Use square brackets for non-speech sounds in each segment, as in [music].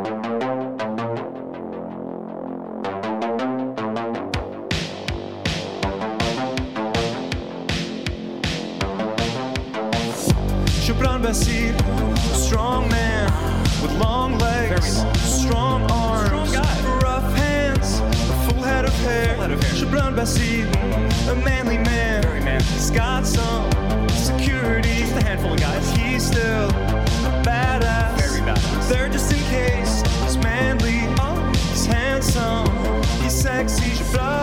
Gibran Bassil, a strong man with long legs, strong arms, rough hands, a full head of hair. Gibran a manly man. He's got some security. Just a handful of guys. He's still He's sexy.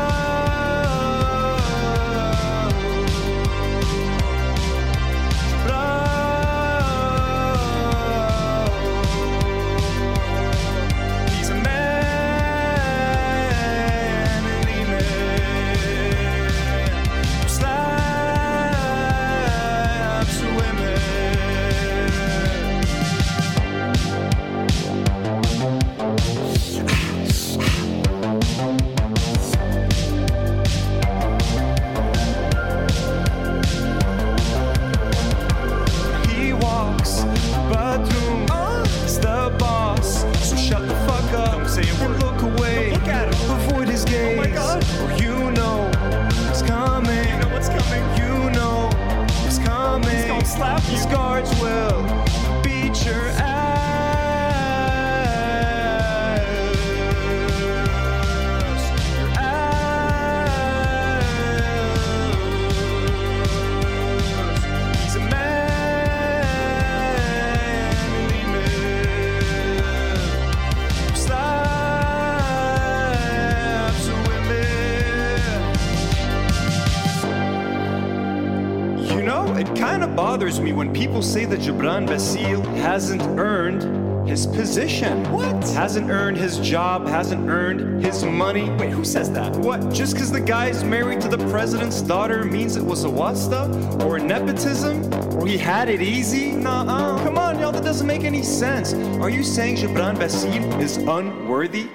His position. What? Hasn't earned his job, hasn't earned his money. Wait, who says that? What? Just because the guy's married to the president's daughter means it was a wasta? Or nepotism? Or he had it easy? Nah, uh. Come on, y'all, that doesn't make any sense. Are you saying Gibran Bassil is unworthy?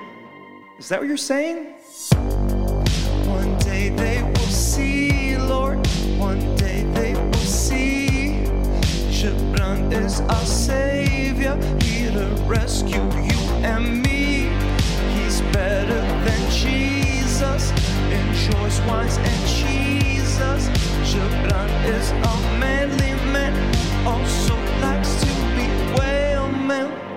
Is that what you're saying? Is our savior, here to rescue you and me. He's better than Jesus in choice wines and cheeses. Gibran is a manly man, also likes to be well man.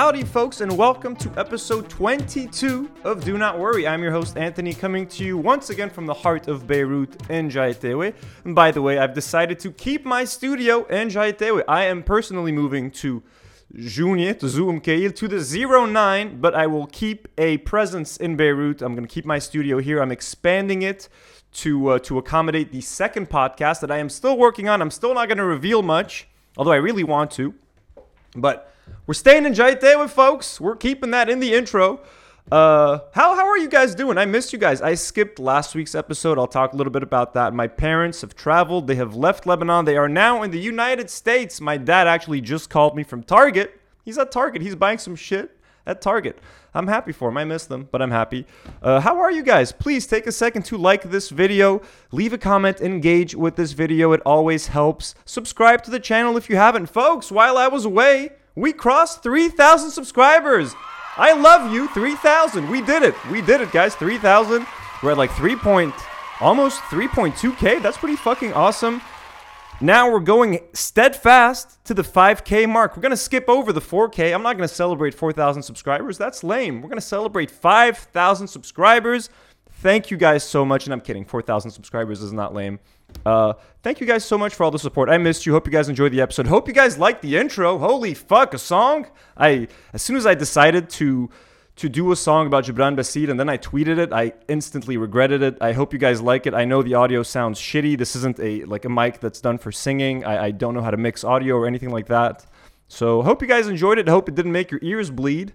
Howdy, folks, and welcome to episode 22 of Do Not Worry. I'm your host, Anthony, coming to you once again from the heart of Beirut in Geitawi. And by the way, I've decided to keep my studio in Geitawi. I am personally moving to Jounieh, to Zoom to the 09, but I will keep a presence in Beirut. I'm going to keep my studio here. I'm expanding it to, uh, to accommodate the second podcast that I am still working on. I'm still not going to reveal much, although I really want to. But we're staying in Geitawi, folks. We're keeping that in the intro. Uh, how, how are you guys doing? I missed you guys. I skipped last week's episode. I'll talk a little bit about that. My parents have traveled. They have left Lebanon. They are now in the United States. My dad actually just called me from Target. He's at Target. He's buying some shit at Target. I'm happy for him. I miss them, but I'm happy. Uh, how are you guys? Please take a second to like this video, leave a comment, engage with this video. It always helps. Subscribe to the channel if you haven't. Folks, while I was away, we crossed 3,000 subscribers. I love you, 3,000. We did it. We did it, guys. 3,000. We're at like 3 point, almost 3.2K. That's pretty fucking awesome. Now we're going steadfast to the 5K mark. We're going to skip over the 4K. I'm not going to celebrate 4,000 subscribers. That's lame. We're going to celebrate 5,000 subscribers. Thank you guys so much. And I'm kidding. 4,000 subscribers is not lame. Uh, thank you guys so much for all the support. I missed you. Hope you guys enjoyed the episode. Hope you guys liked the intro. Holy fuck, a song! I as soon as I decided to to do a song about Gibran Bassil and then I tweeted it, I instantly regretted it. I hope you guys like it. I know the audio sounds shitty. This isn't a like a mic that's done for singing. I, I don't know how to mix audio or anything like that. So hope you guys enjoyed it. Hope it didn't make your ears bleed.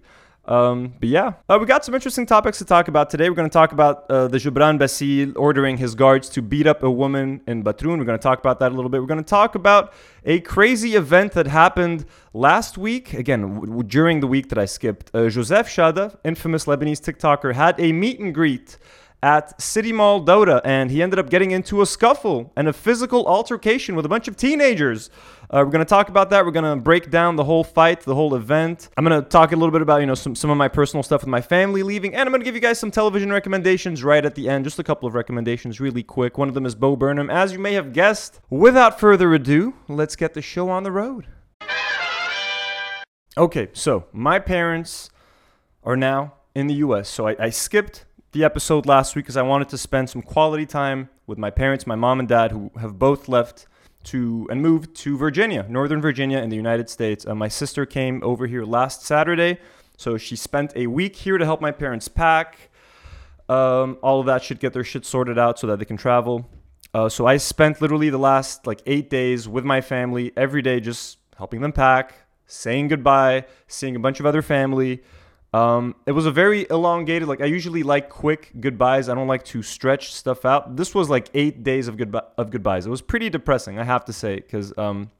Um, but yeah, uh, we got some interesting topics to talk about today. We're going to talk about uh, the Gibran Bassil ordering his guards to beat up a woman in Batroun. We're going to talk about that a little bit. We're going to talk about a crazy event that happened last week. Again, w- during the week that I skipped, uh, Joseph Shada, infamous Lebanese TikToker, had a meet and greet at City Mall Dora, and he ended up getting into a scuffle and a physical altercation with a bunch of teenagers. Uh, we're to talk about that. We're to break down the whole fight, the whole event. I'm to talk a little bit about, you know, some, some of my personal stuff with my family leaving, and I'm to give you guys some television recommendations right at the end. Just a couple of recommendations really quick. One of them is Bo Burnham. As you may have guessed, without further ado, let's get the show on the road. Okay, so my parents are now in the US. So I, I skipped the episode last week because I wanted to spend some quality time with my parents, my mom and dad, who have both left to and moved to Virginia, Northern Virginia in the United States. Uh, my sister came over here last Saturday, so she spent a week here to help my parents pack. Um, all of that should get their shit sorted out so that they can travel. Uh, so I spent literally the last like eight days with my family every day, just helping them pack, saying goodbye, seeing a bunch of other family. Um, it was a very elongated. Like I usually like quick goodbyes. I don't like to stretch stuff out. This was like eight days of goodbye of goodbyes. It was pretty depressing, I have to say, because um,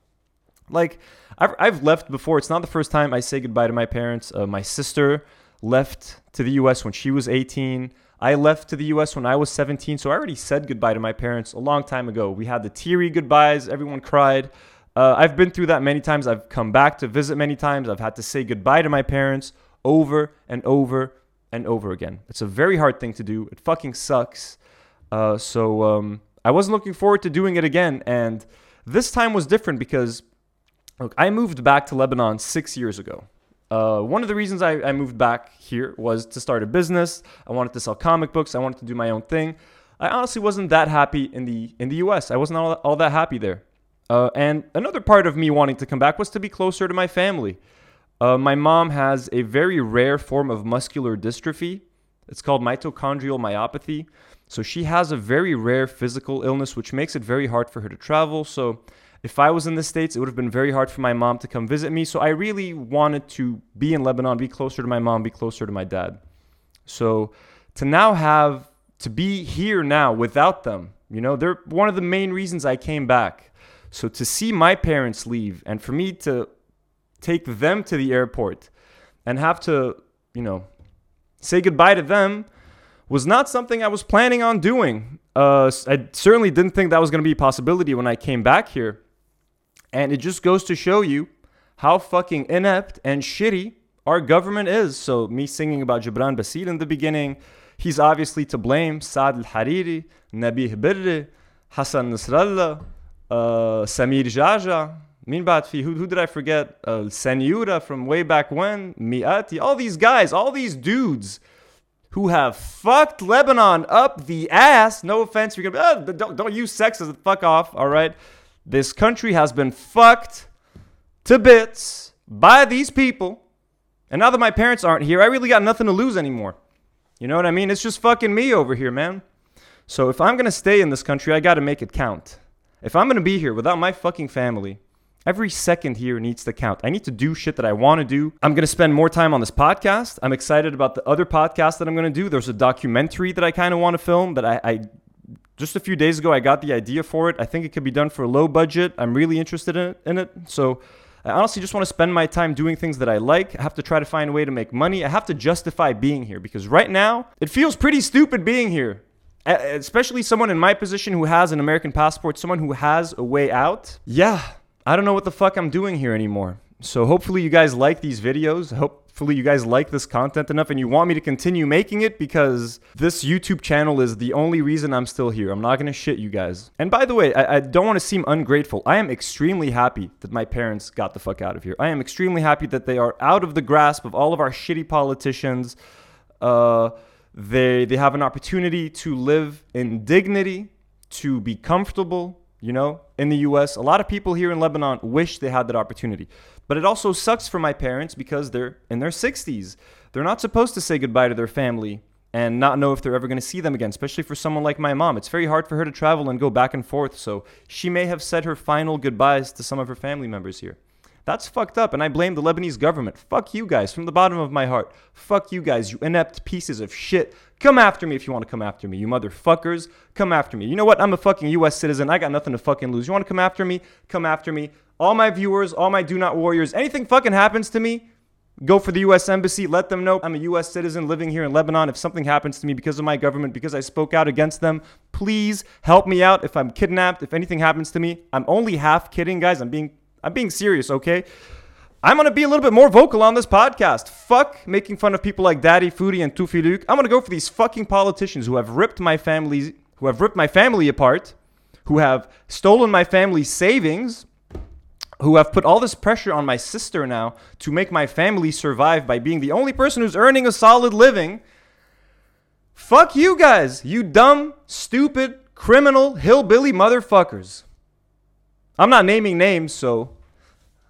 like I've I've left before. It's not the first time I say goodbye to my parents. Uh, my sister left to the U.S. when she was 18. I left to the US when I was 17, so I already said goodbye to my parents a long time ago. We had the teary goodbyes, everyone cried. Uh, I've been through that many times. I've come back to visit many times. I've had to say goodbye to my parents over and over and over again. It's a very hard thing to do. It fucking sucks. Uh, so um, I wasn't looking forward to doing it again. And this time was different because look, I moved back to Lebanon six years ago. Uh, one of the reasons I, I moved back here was to start a business. I wanted to sell comic books. I wanted to do my own thing. I honestly wasn't that happy in the in the U.S. I wasn't all, all that happy there. Uh, and another part of me wanting to come back was to be closer to my family. Uh, my mom has a very rare form of muscular dystrophy. It's called mitochondrial myopathy. So she has a very rare physical illness, which makes it very hard for her to travel. So if I was in the States, it would have been very hard for my mom to come visit me. So I really wanted to be in Lebanon, be closer to my mom, be closer to my dad. So to now have to be here now without them, you know, they're one of the main reasons I came back. So to see my parents leave and for me to take them to the airport and have to, you know, say goodbye to them was not something I was planning on doing. Uh, I certainly didn't think that was going to be a possibility when I came back here. And it just goes to show you how fucking inept and shitty our government is. So, me singing about Gibran Bassil in the beginning, he's obviously to blame. Saad al Hariri, Nabih Berri, Hassan Nasrallah, uh, Samir Geagea, Min Batfi, who, who did I forget? Uh, from way back when, Mikati, all these guys, all these dudes who have fucked Lebanon up the ass. No offense, you're gonna oh, don't, don't use sex as a fuck off, all right? This country has been fucked to bits by these people. And now that my parents aren't here, I really got nothing to lose anymore. You know what I mean? It's just fucking me over here, man. So if I'm gonna stay in this country, I gotta make it count. If I'm gonna be here without my fucking family, Every second here needs to count. I need to do shit that I want to do. I'm going to spend more time on this podcast. I'm excited about the other podcast that I'm going to do. There's a documentary that I kind of want to film that I, I just a few days ago I got the idea for it. I think it could be done for a low budget. I'm really interested in it. In it. So I honestly just want to spend my time doing things that I like. I have to try to find a way to make money. I have to justify being here because right now it feels pretty stupid being here. Especially someone in my position who has an American passport, someone who has a way out. Yeah, I don't know what the fuck I'm doing here anymore. So hopefully you guys like these videos. Hopefully you guys like this content enough and you want me to continue making it because this YouTube channel is the only reason I'm still here. I'm not gonna shit you guys. And by the way, I, I don't want to seem ungrateful. I am extremely happy that my parents got the fuck out of here. I am extremely happy that they are out of the grasp of all of our shitty politicians. Uh, they they have an opportunity to live in dignity, to be comfortable, you know, in the US. A lot of people here in Lebanon wish they had that opportunity. But it also sucks for my parents because they're in their 60s. They're not supposed to say goodbye to their family and not know if they're ever going to see them again, especially for someone like my mom. It's very hard for her to travel and go back and forth, so she may have said her final goodbyes to some of her family members here. That's fucked up, and I blame the Lebanese government. Fuck you guys from the bottom of my heart. Fuck you guys, you inept pieces of shit. Come after me if you want to come after me, you motherfuckers. Come after me. You know what? I'm a fucking US citizen. I got nothing to fucking lose. You want to come after me? Come after me. All my viewers, all my do not warriors, anything fucking happens to me, Go for the US Embassy, let them know I'm a US citizen living here in Lebanon. If something happens to me because of my government, because I spoke out against them, please help me out. If I'm kidnapped, if anything happens to me, I'm only half kidding, guys. I'm being I'm being serious, okay? I'm gonna be a little bit more vocal on this podcast. Fuck making fun of people like Daddy Foodie and Tufi Luke. I'm gonna go for these fucking politicians who have ripped my family, who have ripped my family apart, who have stolen my family's savings, who have put all this pressure on my sister now to make my family survive by being the only person who's earning a solid living. Fuck you guys, you dumb, stupid, criminal, hillbilly motherfuckers. I'm not naming names, so,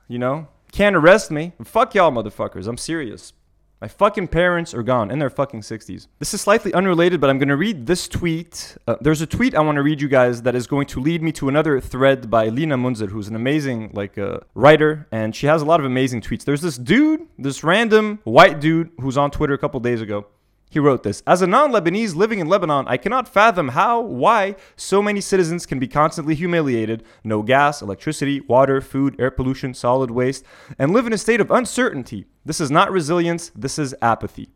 you know, can't arrest me. Fuck y'all motherfuckers, I'm serious. My fucking parents are gone in their fucking 60s. This is slightly unrelated, but I'm to read this tweet. Uh, there's a tweet I want to read you guys that is going to lead me to another thread by Lina Mounzer, who's an amazing like uh, writer, and she has a lot of amazing tweets. There's this dude, this random white dude who's on Twitter a couple days ago. He wrote this As a non Lebanese living in Lebanon, I cannot fathom how, why so many citizens can be constantly humiliated, no gas, electricity, water, food, air pollution, solid waste, and live in a state of uncertainty. This is not resilience, this is apathy.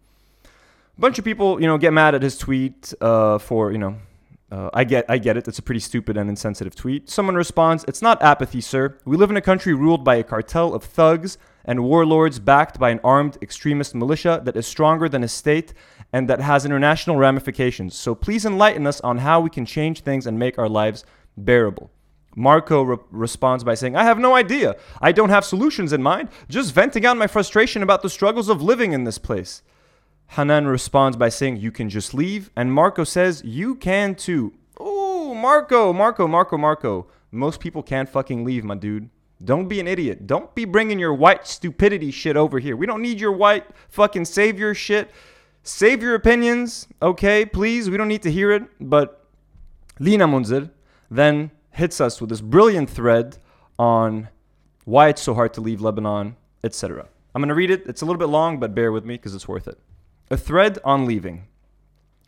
A bunch of people, you know, get mad at his tweet uh, for, you know, uh, I get, I get it. It's a pretty stupid and insensitive tweet. Someone responds, "It's not apathy, sir. We live in a country ruled by a cartel of thugs and warlords backed by an armed extremist militia that is stronger than a state and that has international ramifications. So please enlighten us on how we can change things and make our lives bearable." Marco re- responds by saying, I have no idea. I don't have solutions in mind, just venting out my frustration about the struggles of living in this place. Hanan responds by saying, You can just leave. And Marco says, You can too. Ooh, Marco, Marco, Marco, Marco. Most people can't fucking leave, my dude. Don't be an idiot. Don't be bringing your white stupidity shit over here. We don't need your white fucking savior shit. Save your opinions, okay? Please, we don't need to hear it. But Lina Mounzer then hits us with this brilliant thread on why it's so hard to leave Lebanon, etc. I'm going to read it. It's a little bit long, but bear with me because it's worth it. A thread on leaving.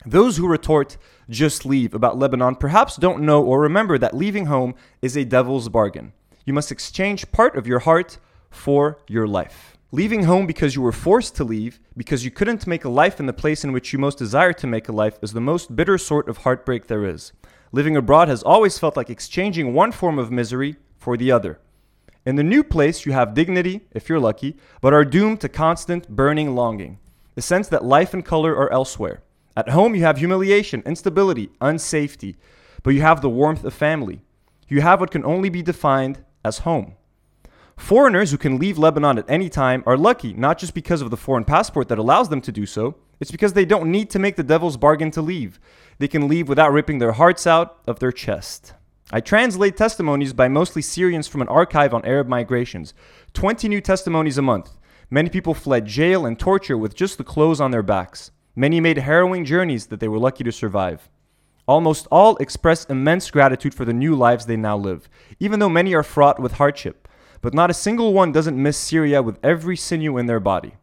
Those who retort, just leave, about Lebanon perhaps don't know or remember that leaving home is a devil's bargain. You must exchange part of your heart for your life. Leaving home because you were forced to leave, because you couldn't make a life in the place in which you most desire to make a life, is the most bitter sort of heartbreak there is. Living abroad has always felt like exchanging one form of misery for the other. In the new place, you have dignity, if you're lucky, but are doomed to constant burning longing the sense that life and color are elsewhere. At home, you have humiliation, instability, unsafety, but you have the warmth of family. You have what can only be defined as home. Foreigners who can leave Lebanon at any time are lucky, not just because of the foreign passport that allows them to do so, it's because they don't need to make the devil's bargain to leave. They can leave without ripping their hearts out of their chest. I translate testimonies by mostly Syrians from an archive on Arab migrations. 20 new testimonies a month. Many people fled jail and torture with just the clothes on their backs. Many made harrowing journeys that they were lucky to survive. Almost all express immense gratitude for the new lives they now live, even though many are fraught with hardship. But not a single one doesn't miss Syria with every sinew in their body.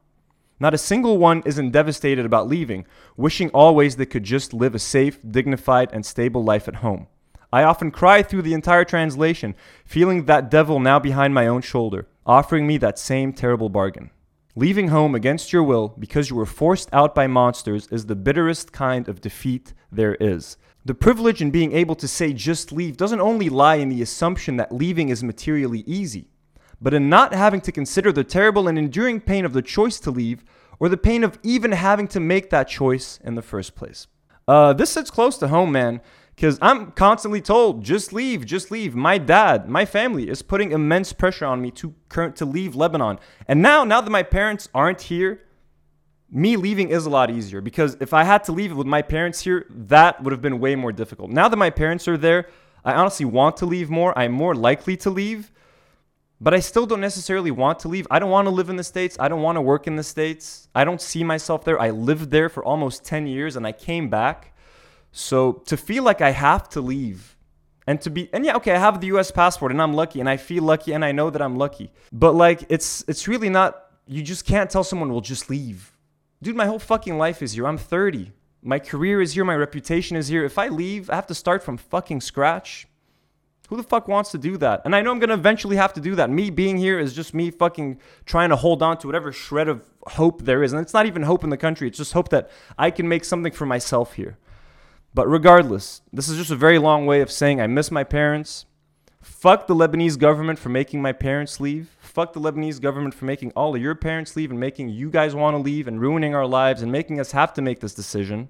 Not a single one isn't devastated about leaving, wishing always they could just live a safe, dignified, and stable life at home. I often cry through the entire translation, feeling that devil now behind my own shoulder, offering me that same terrible bargain. Leaving home against your will because you were forced out by monsters is the bitterest kind of defeat there is. The privilege in being able to say just leave doesn't only lie in the assumption that leaving is materially easy, but in not having to consider the terrible and enduring pain of the choice to leave or the pain of even having to make that choice in the first place. Uh, this sits close to home, man, because I'm constantly told, just leave, just leave. My dad, my family is putting immense pressure on me to to leave Lebanon. And now, now that my parents aren't here, me leaving is a lot easier because if I had to leave with my parents here, that would have been way more difficult. Now that my parents are there, I honestly want to leave more. I'm more likely to leave, but I still don't necessarily want to leave. I don't want to live in the States. I don't want to work in the States. I don't see myself there. I lived there for almost 10 years and I came back. So to feel like I have to leave And to be and yeah, okay, I have the US passport and I'm lucky and I feel lucky and I know that I'm lucky. But like it's it's really not you just can't tell someone will just leave. Dude, my whole fucking life is here. I'm 30. My career is here, my reputation is here. If I leave, I have to start from fucking scratch. Who the fuck wants to do that? And I know I'm gonna eventually have to do that. Me being here is just me fucking trying to hold on to whatever shred of hope there is. And it's not even hope in the country, it's just hope that I can make something for myself here. But regardless, this is just a very long way of saying I miss my parents. Fuck the Lebanese government for making my parents leave. Fuck the Lebanese government for making all of your parents leave and making you guys want to leave and ruining our lives and making us have to make this decision.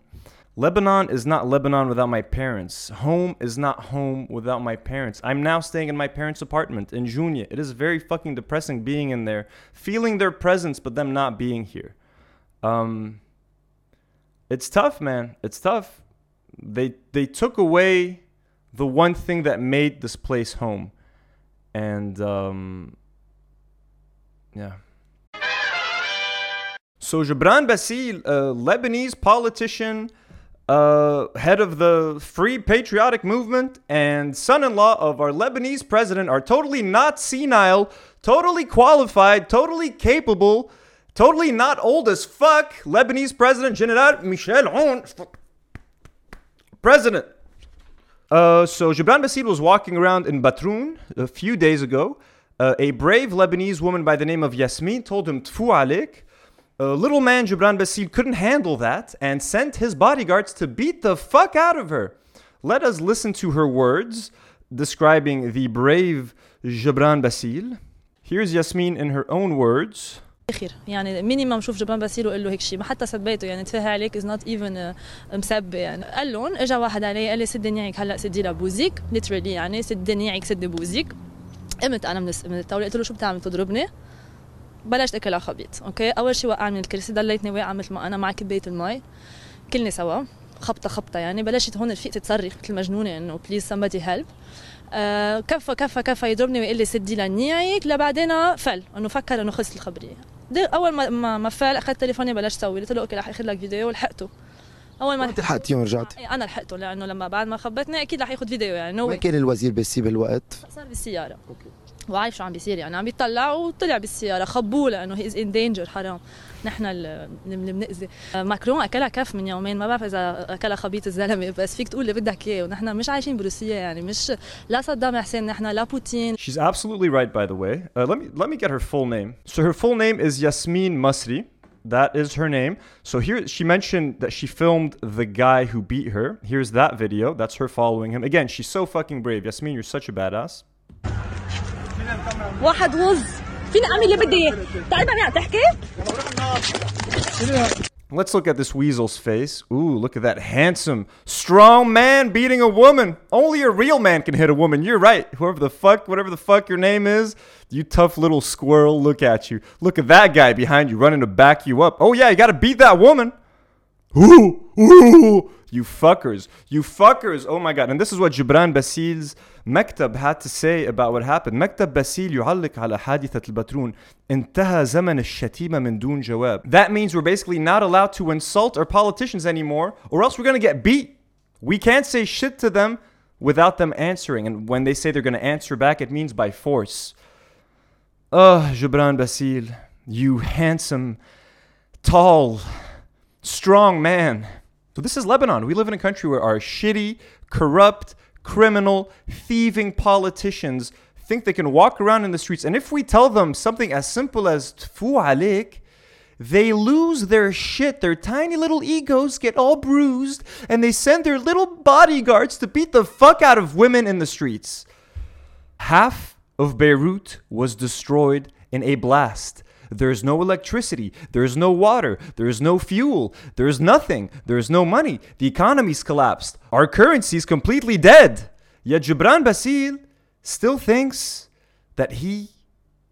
Lebanon is not Lebanon without my parents. Home is not home without my parents. I'm now staying in my parents' apartment in Jounieh. It is very fucking depressing being in there, feeling their presence, but them not being here. Um, it's tough, man. It's tough they they took away the one thing that made this place home, and um, yeah. So Gebran Bassil, a Lebanese politician, uh, head of the Free Patriotic Movement, and son-in-law of our Lebanese president, are totally not senile, totally qualified, totally capable, totally not old as fuck. Lebanese President General Michel Aoun President. Uh, so Gebran Bassil was walking around in Batroun a few days ago. Uh, a brave Lebanese woman by the name of Yasmin told him Tfu alik. Uh, little man Gebran Bassil couldn't handle that and sent his bodyguards to beat the fuck out of her. Let us listen to her words describing the brave Gebran Bassil. Here's Yasmin in her own words. اخر يعني مينيمم شوف جبران باسيل وقال له هيك شيء ما حتى سبيته يعني تفاهى عليك از نوت ايفن مسبه يعني قال لهم اجى واحد علي قال لي سد نيعك هلا سدي لها بوزيك ليترلي يعني سد نيعك سد بوزيك قمت انا من من الطاوله قلت له شو بتعمل تضربني بلشت اكلها خبيط أوكي؟ أول شيء وقع من الكرسي ضليتني واقعه مثل ما أنا مع كباية المي. كلني سوا خبطة خبطة يعني بلشت هون رفيقتي تصرخ مثل مجنونة إنه بليز somebody هيلب آه كفى كفى كفى يضربني ويقول لي سدي لنيعك لبعدين فل إنه فكر إنه خلص الخبرية. أول ما ما, ما فال أخذت تليفوني بلشت أسوي قلت له أوكي رح اخذ لك فيديو ولحقته أول ما أنت لحقتيه ورجعتي أنا لحقته لأنه لما بعد ما خبطني أكيد رح ياخذ فيديو يعني. وين كان الوزير بسي بالوقت؟ صار بالسيارة. أوكي. وعارف شو عم بيصير يعني عم بيطلع وطلع بالسياره خبوه لانه هي از ان دينجر حرام نحن اللي بنأذي ماكرون اكلها كف من يومين ما بعرف اذا اكلها خبيط الزلمه بس فيك تقول اللي بدك اياه ونحن مش عايشين بروسيا يعني مش لا صدام حسين نحن لا بوتين She's absolutely right by the way. Uh, let me let me get her full name. So her full name is Yasmin Masri. That is her name. So here she mentioned that she filmed the guy who beat her. Here's that video. That's her following him. Again, she's so fucking brave. Yasmin, you're such a badass. واحد غز فيني اعمل اللي بدي اياه بتعرف عم تحكي Let's look at this weasel's face. Ooh, look at that handsome, strong man beating a woman. Only a real man can hit a woman. You're right. Whoever the fuck, whatever the fuck your name is, you tough little squirrel, look at you. Look at that guy behind you running to back you up. Oh, yeah, you gotta beat that woman. Ooh, ooh, you fuckers, you fuckers. Oh my god. And this is what Gebran Bassil's مكتب had to say about what happened. مكتب باسيل يعلق على حادثة البترون. انتهى زمن الشتيمة من دون جواب. That means we're basically not allowed to insult our politicians anymore or else we're gonna get beat. We can't say shit to them without them answering. And when they say they're gonna answer back, it means by force. Ugh, Gebran Bassil, you handsome, tall, strong man. So this is Lebanon. We live in a country where our shitty, corrupt, criminal, thieving politicians think they can walk around in the streets. And if we tell them something as simple as tfu alik, they lose their shit. Their tiny little egos get all bruised, and they send their little bodyguards to beat the fuck out of women in the streets. Half of Beirut was destroyed in a blast. There's no electricity. There's no water. There's no fuel. There's nothing. There's no money. The economy's collapsed. Our currency's completely dead. Yet Gebran Bassil still thinks that he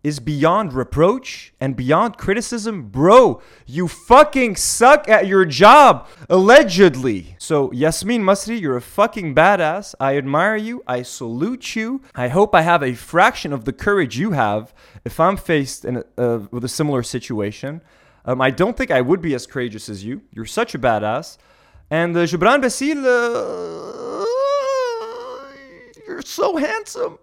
is beyond reproach and beyond criticism. Bro, you fucking suck at your job, allegedly. So, Yasmin Masri, you're a fucking badass. I admire you. I salute you. I hope I have a fraction of the courage you have if I'm faced in a, uh, with a similar situation. Um, I don't think I would be as courageous as you. You're such a badass. And uh, Bassil, uh, you're so handsome.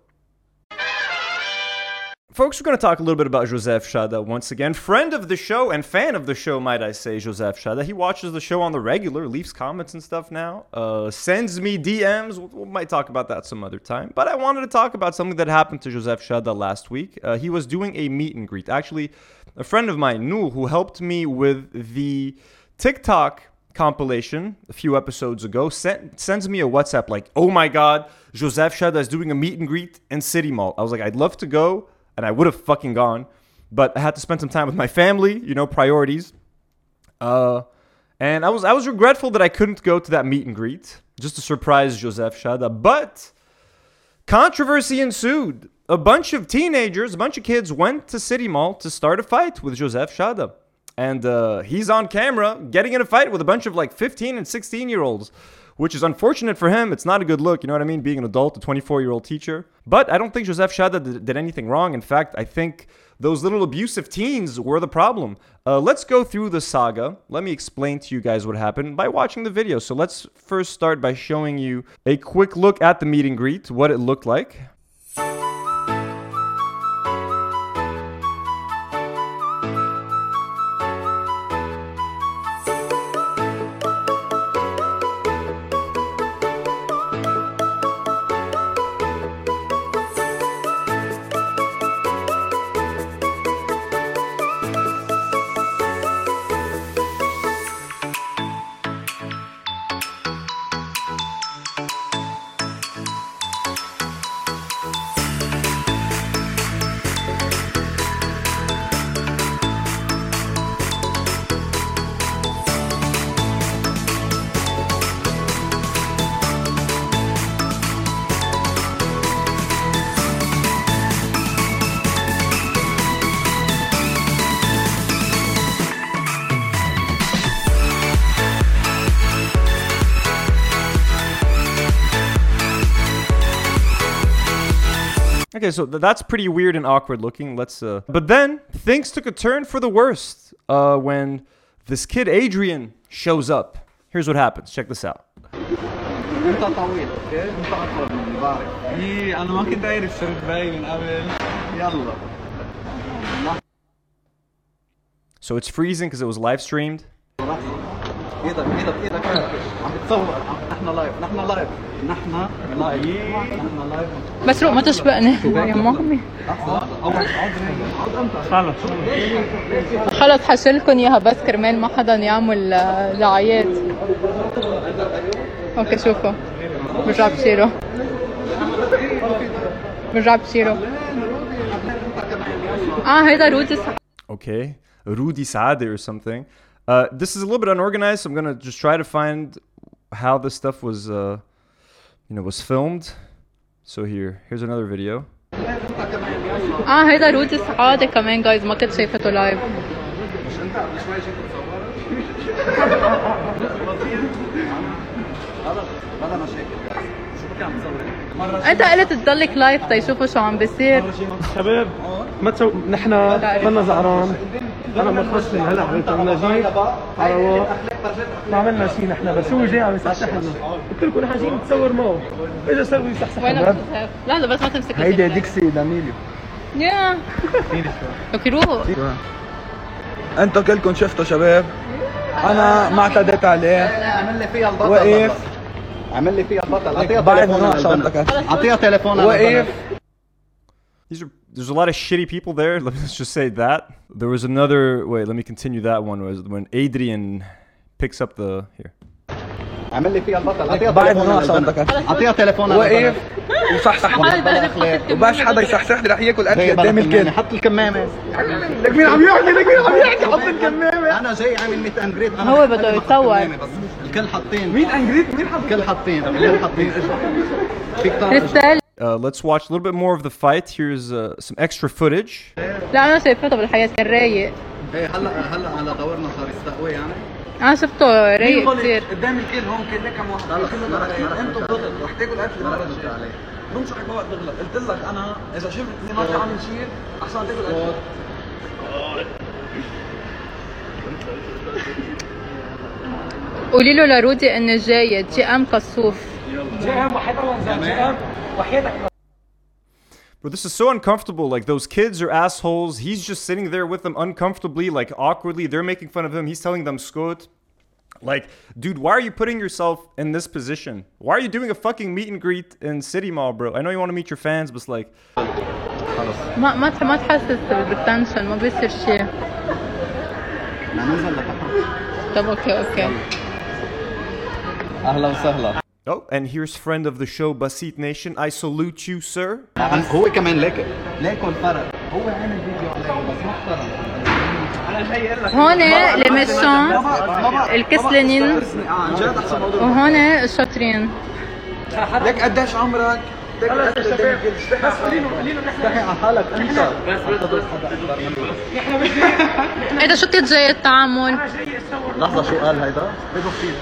Folks, we're going to talk a little bit about Joseph Shada once again. Friend of the show and fan of the show, might I say, Joseph Shada. He watches the show on the regular, leaves comments and stuff now, uh, sends me DMs. We might talk about that some other time. But I wanted to talk about something that happened to Joseph Shada last week. Uh, he was doing a meet and greet. Actually, a friend of mine, Noor, who helped me with the TikTok compilation a few episodes ago sent, sends me a WhatsApp like, oh my God, Joseph Shada is doing a meet and greet in City Mall. I was like, I'd love to go and I would have fucking gone, but I had to spend some time with my family, you know, priorities. Uh, and I was I was regretful that I couldn't go to that meet and greet just to surprise Joseph Shada, but controversy ensued. A bunch of teenagers, a bunch of kids went to City Mall to start a fight with Joseph Shada. And uh, he's on camera getting in a fight with a bunch of like 15 and 16 year olds which is unfortunate for him. It's not a good look, you know what I mean? Being an adult, a 24 year old teacher. But I don't think Joseph Shada did, did, anything wrong. In fact, I think those little abusive teens were the problem. Uh, let's go through the saga. Let me explain to you guys what happened by watching the video. So let's first start by showing you a quick look at the meet and greet, what it looked like. Okay, so th- that's pretty weird and awkward looking. Let's uh But then things took a turn for the worst uh when this kid Adrian shows up. Here's what happens. Check this out. انت طويل اوكي انت اطول مني بعرف ايه انا ما كنت عارف صرت باين من قبل يلا So it's freezing because it was live streamed. إيدك إيدك إيدك عم بتصور نحن لايف نحن لايف نحن لايف نحن لايف مسروق ما تسبقني. يا مامي. خلص. خلص حشلكم إياها بس كرمال ما حدا يعمل دعايات أوكي شوفوا. برجع بشيله برجع بشيله آه هيدا رودي Okay. Rudi Saade or something. Uh, this is a little bit unorganized, so I'm gonna just try to find how this stuff was, uh, you know, was filmed. So here, here's another video. اه هيدا رودي سعادة كمان جايز ما كنت شايفته لايف بلا مشاكل شو بك عم تصوري مرة انت قلت تضلك لايف تيشوفوا شو عم بيصير شباب ما تسو نحن كنا زعران أنا مخصصي هلا حبيت عم نجيب على رواق ما عملنا شيء نحن بس هو جاي عم يصحصحنا قلت لكم نحن جايين نتصور معه. اجى سوي يصحصح. وين؟ لحظة بس ما تمسك هيدي ديكسي داميليو يا. أوكي روحوا أنتوا كلكم شفتوا شباب؟ أنا ما اعتديت عليه. عمل لي فيها البطل وقف. عمل لي فيها البطل. أعطيها تليفون ما أعطيها تليفون وقف. there's a lot of shitty people there. Let's just say that. There was another wait, let me continue that one was when Adrian picks up the here. عمل لي فيها البطل اعطيها بعد تليفون ما شنطك اعطيها تليفون وقف وصحصحني وبس حدا يصحصح لي رح ياكل اكل قدام الكل حط الكمامه لك مين عم يحكي لك مين عم يحكي حط الكمامه انا جاي عامل ميت اند جريت انا هو بحط بده الكمامة يتصور. بس الكل حاطين مين انجريت مين حط الكل حاطين الكل حاطين فيك تعرف كريستال Uh, let's watch a little bit more of the fight. Here's uh, some extra footage. لا أنا شايفته بالحياة كان رايق. إيه هلا هلا على دورنا صار يستقوي يعني. أنا شفته رايق كثير قدام الكل هون كل كم واحد. ما رح أنتوا بتغلط رح تاكل أكل ما ما بنصحك ما وقت تغلط قلت لك أنا إذا شفتني ما في عامل شيء أحسن تاكل أكل. قولي له لرودي اني جاية جي أم قصوف Bro, this is so uncomfortable. Like those kids are assholes. He's just sitting there with them uncomfortably, like awkwardly. They're making fun of him. He's telling them skot. Like, dude, why are you putting yourself in this position? Why are you doing a fucking meet and greet in City Mall, bro? I know you want to meet your fans, but it's like, ما ما ما تحسس بالتنشن ما بيصير شيء ننزل لتحت طب اوكي اوكي اهلا وسهلا oh, and here's friend of the show, Basit Nation. I salute you, sir. عن- هو كمان ليكو ليكو الفرق هو عامل فيديو عليه بس محترم هون لي ميشون الكسلانين عن جد احسن موضوع وهون الشاطرين لك قديش عمرك؟ لك قديش استحي على حالك انت هيدا شو كنت جاي التعامل لحظه شو قال هيدا؟ يا عمي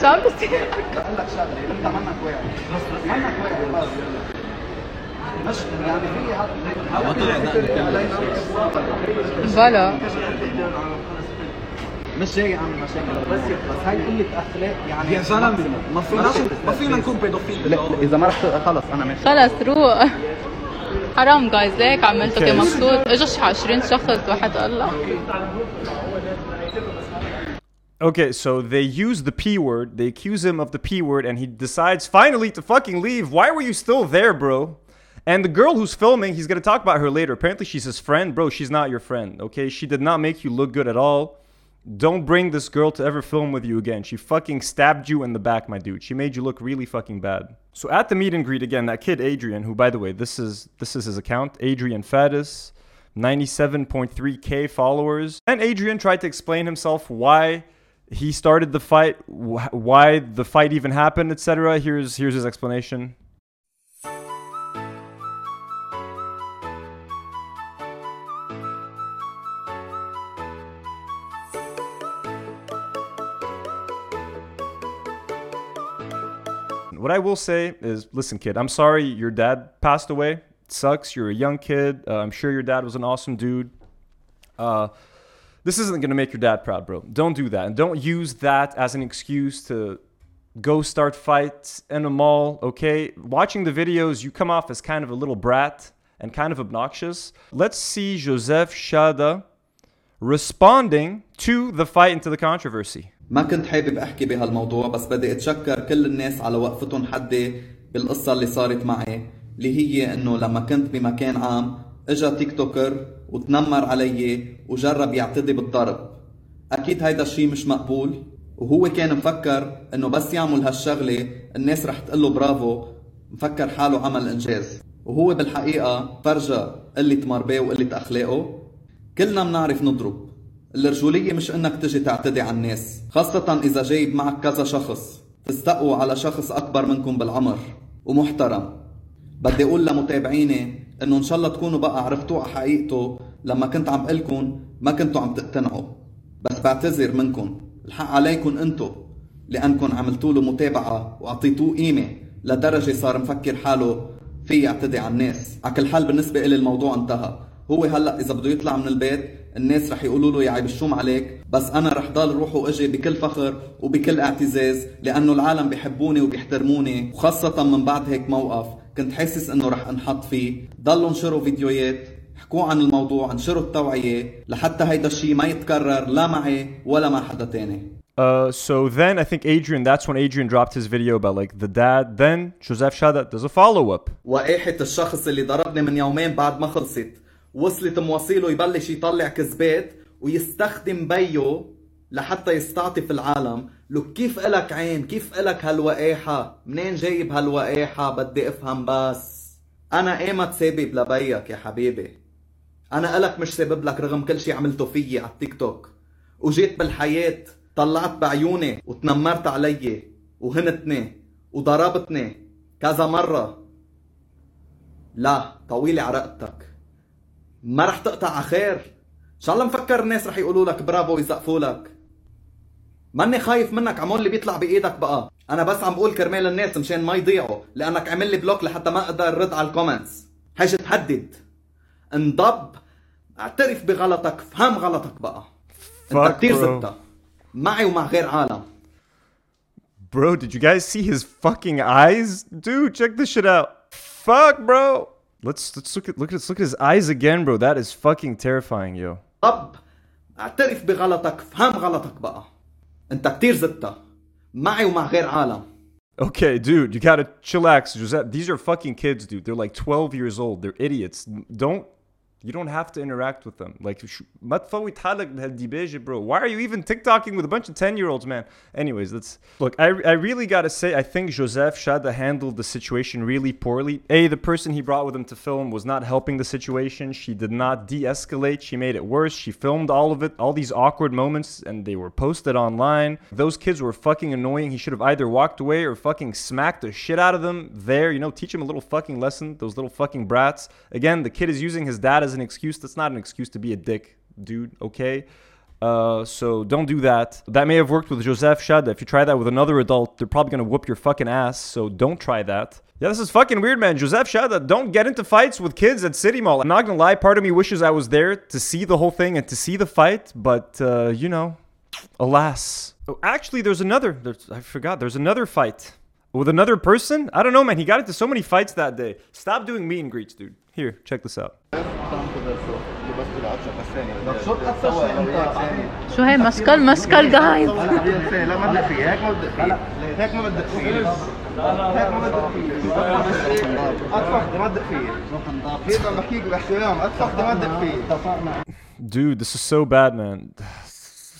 شو عم بصير بقول لك شغله انت منك واعي منك واعي مش يعني في بلا. مش جاي اعمل مشاكل بس بس هاي قله اخلاق يعني يا زلمه ما فينا ما فينا نكون بيدوفيل اذا ما رح خلص أنا ماشي خلص روق. حرام جايز ليك عملته مبسوط اجى شي 20 شخص واحد قال لك. Okay, so they use the P word. They accuse him of the P word, and he decides finally to fucking leave. Why were you still there, bro? And the girl who's filming, he's gonna talk about her later. Apparently, she's his friend. Bro, she's not your friend, okay? She did not make you look good at all. Don't bring this girl to ever film with you again. She fucking stabbed you in the back, my dude. She made you look really fucking bad. So at the meet and greet again, that kid Adrian, who by the way, this is this is his account, Adrian Faddis, 97.3k followers. And Adrian tried to explain himself why he started the fight, wh- why the fight even happened, etc. Here's here's his explanation. What I will say is, listen, kid, I'm sorry your dad passed away. It sucks. You're a young kid. Uh, I'm sure your dad was an awesome dude. Uh, this isn't going to make your dad proud, bro. Don't do that. And don't use that as an excuse to go start fights in a mall, okay? Watching the videos, you come off as kind of a little brat and kind of obnoxious. Let's see Joseph Shada responding to the fight and to the controversy. ما كنت حابب احكي بهالموضوع بس بدي اتشكر كل الناس على وقفتهم حدي بالقصة اللي صارت معي اللي هي انه لما كنت بمكان عام إجا تيك توكر وتنمر علي وجرب يعتدي بالضرب. أكيد هيدا الشي مش مقبول وهو كان مفكر إنه بس يعمل هالشغلة الناس رح تقله برافو مفكر حاله عمل إنجاز. وهو بالحقيقة فرجى قلة مرباه وقلة أخلاقه. كلنا منعرف نضرب. الرجولية مش إنك تجي تعتدي على الناس خاصة إذا جايب معك كذا شخص. تستقوا على شخص أكبر منكم بالعمر ومحترم. بدي أقول لمتابعيني إنه إن شاء الله تكونوا بقى عرفتوا حقيقته لما كنت عم قلكن ما كنتوا عم تقتنعوا. بس بعتذر منكم. الحق عليكم انتو لأنكم عملتوا له متابعة وأعطيتوه قيمة لدرجة صار مفكر حاله في يعتدي على الناس. على كل حال بالنسبة إلي الموضوع انتهى. هو هلأ إذا بده يطلع من البيت الناس رح يقولوا له يا عيب الشوم عليك. بس أنا رح ضل روح وأجي بكل فخر وبكل اعتزاز لأنه العالم بيحبوني وبيحترموني وخاصة من بعد هيك موقف. كنت حاسس إنه رح أنحط فيه ضلوا انشروا فيديوهات حكوا عن الموضوع انشروا التوعية لحتى هيدا الشيء ما يتكرر لا معي ولا مع حدا تاني Uh, so then I think Adrian, that's when Adrian dropped his video about like the dad. Then Joseph Shada does a follow up. وقاحة الشخص اللي ضربني من يومين بعد ما خلصت وصلت مواصيله يبلش يطلع كذبات ويستخدم بيه لحتى يستعطف العالم لو كيف إلك عين؟ كيف إلك هالوقاحة منين جايب هالوقاحة بدي أفهم بس. أنا ايمت سابب لبيك يا حبيبي؟ أنا إلك مش سابب لك رغم كل شي عملته فيي على التيك توك. وجيت بالحياة طلعت بعيوني وتنمرت علي وهنتني وضربتني كذا مرة. لا طويلة عرقتك. ما رح تقطع خير. إن شاء الله مفكر الناس رح يقولوا لك برافو ويسقفوا لك. ماني خايف منك عمول اللي بيطلع بإيدك بقى أنا بس عم بقول كرمال الناس مشان ما يضيعوا لأنك عمل لي بلوك لحتى ما أقدر رد على الكومنتس حاجة تهدد انضب اعترف بغلطك فهم غلطك بقى انت كتير. زبطة معي ومع غير عالم Bro, did you guys see his fucking eyes? Dude, check this shit out. Fuck, bro. Let's let's look at look at look at his eyes again, bro. That is fucking terrifying, yo. طب اعترف بغلطك فهم غلطك بقى انت كتير زدتها معي ومع غير عالم Okay, dude, you gotta chillax, Josette. These are fucking kids, dude. They're like 12 years old. They're idiots. Don't you don't have to interact with them. Like, sh- ما تفوت حالك بهالديباجة, bro. Why are you even TikToking with a bunch of 10 year olds, man? Anyways, let's look. I, I really gotta say, I think Joseph Shada handled the situation really poorly. A, the person he brought with him to film was not helping the situation. She did not de escalate, she made it worse. She filmed all of it, all these awkward moments, and they were posted online. Those kids were fucking annoying. He should have either walked away or fucking smacked the shit out of them there, you know, teach him a little fucking lesson, those little fucking brats. Again, the kid is using his dad as an excuse. That's not an excuse to be a dick, dude, okay? Uh, so don't do that. That may have worked with Joseph Shada. If you try that with another adult, they're probably gonna whoop your fucking ass. So don't try that. Yeah, this is fucking weird, man. Joseph Shada, don't get into fights with kids at City Mall. I'm not gonna lie, part of me wishes I was there to see the whole thing and to see the fight, but uh, you know, alas. Oh, actually, there's another. There's, I forgot. There's another fight with another person. I don't know, man. He got into so many fights that day. Stop doing meet and greets, dude. Here, check this out. شو هي مسكال مسكال جايز لا ما بدق فيه هيك ما بدق فيه هيك ما بدق فيه هيك ما بدق فيه اطفخ بدي ما بدق فيه هيك عم بحكيك باحترام اطفخ بدي ما بدق فيه Dude, this is so bad, man.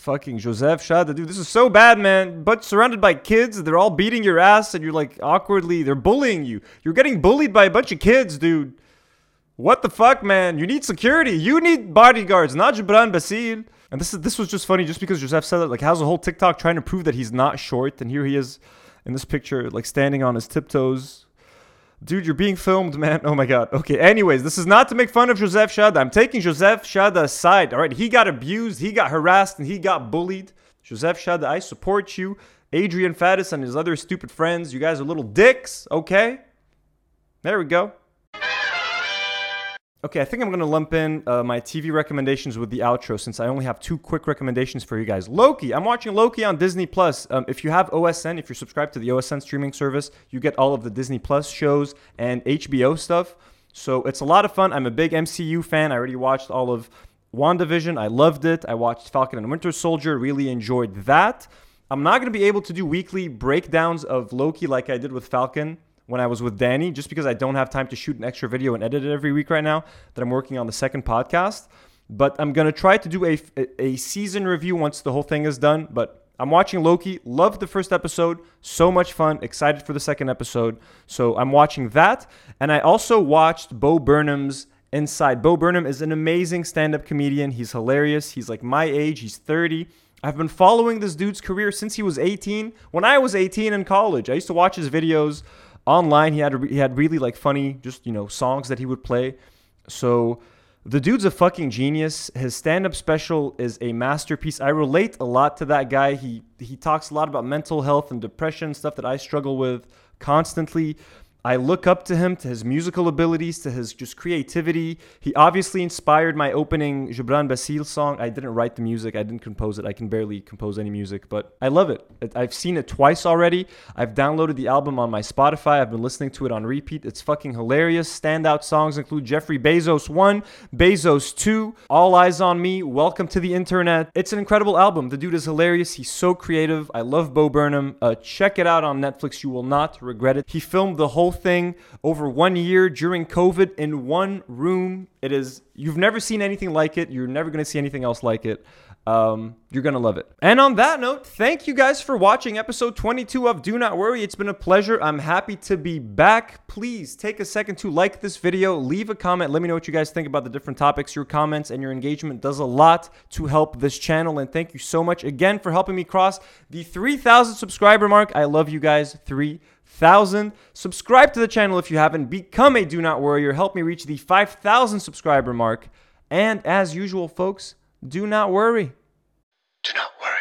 Fucking Joseph Shada, dude, this is so bad, man. But surrounded by kids, they're all beating your ass, and you're like awkwardly, they're bullying you. You're getting bullied by a bunch of kids, dude. What the fuck, man? You need security. You need bodyguards, not Gebran Bassil. And this is this was just funny, just because Joseph said that. Like, how's a whole TikTok trying to prove that he's not short, and here he is in this picture, like standing on his tiptoes. Dude, you're being filmed, man. [laughs] Oh my god. Okay, anyways, this is not to make fun of Joseph Shada. I'm taking Joseph Shada's side. All right, he got abused, he got harassed, and he got bullied. Joseph Shada, I support you. Adrian Faddis and his other stupid friends, you guys are little dicks, okay? There we go. Okay, I think I'm going to lump in uh, my TV recommendations with the outro since I only have two quick recommendations for you guys. Loki, I'm watching Loki on Disney Plus. Um, if you have OSN, if you're subscribed to the OSN streaming service, you get all of the Disney Plus shows and HBO stuff. So it's a lot of fun. I'm a big MCU fan. I already watched all of WandaVision. I loved it. I watched Falcon and Winter Soldier. Really enjoyed that. I'm not going to be able to do weekly breakdowns of Loki like I did with Falcon when I was with Danny, just because I don't have time to shoot an extra video and edit it every week right now that I'm working on the second podcast. But I'm gonna try to do a, a season review once the whole thing is done. But I'm watching Loki. Loved the first episode. So much fun. Excited for the second episode. So I'm watching that. And I also watched Bo Burnham's Inside. Bo Burnham is an amazing stand up comedian. He's hilarious. He's like my age. He's 30. I've been following this dude's career since he was 18. When I was 18 in college, I used to watch his videos online. He had he had really like funny, just you know, songs that he would play. So the dude's a fucking genius. His stand-up special is a masterpiece. I relate a lot to that guy. He he talks a lot about mental health and depression, stuff that I struggle with constantly. I look up to him, to his musical abilities, to his just creativity. He obviously inspired my opening Gebran Bassil song. I didn't write the music, I didn't compose it. I can barely compose any music, but I love it. I've seen it twice already. I've downloaded the album on my Spotify. I've been listening to it on repeat. It's fucking hilarious. Standout songs include Jeffrey Bezos 1, Bezos 2, All Eyes on Me, Welcome to the Internet. It's an incredible album. The dude is hilarious. He's so creative. I love Bo Burnham. Uh, check it out on Netflix. You will not regret it. He filmed the whole thing over one year during COVID in one room. It is, you've never seen anything like it. You're never going to see anything else like it. Um, you're going to love it. And on that note, thank you guys for watching episode 22 of Do Not Worry. It's been a pleasure. I'm happy to be back. Please take a second to like this video, leave a comment. Let me know what you guys think about the different topics. Your comments and your engagement does a lot to help this channel. And thank you so much again for helping me cross the 3,000 subscriber mark. I love you guys. 3,000 thousand. Subscribe to the channel if you haven't. Become a Do Not Warrior. Help me reach the 5,000 subscriber mark. And as usual, folks, do not worry. Do not worry.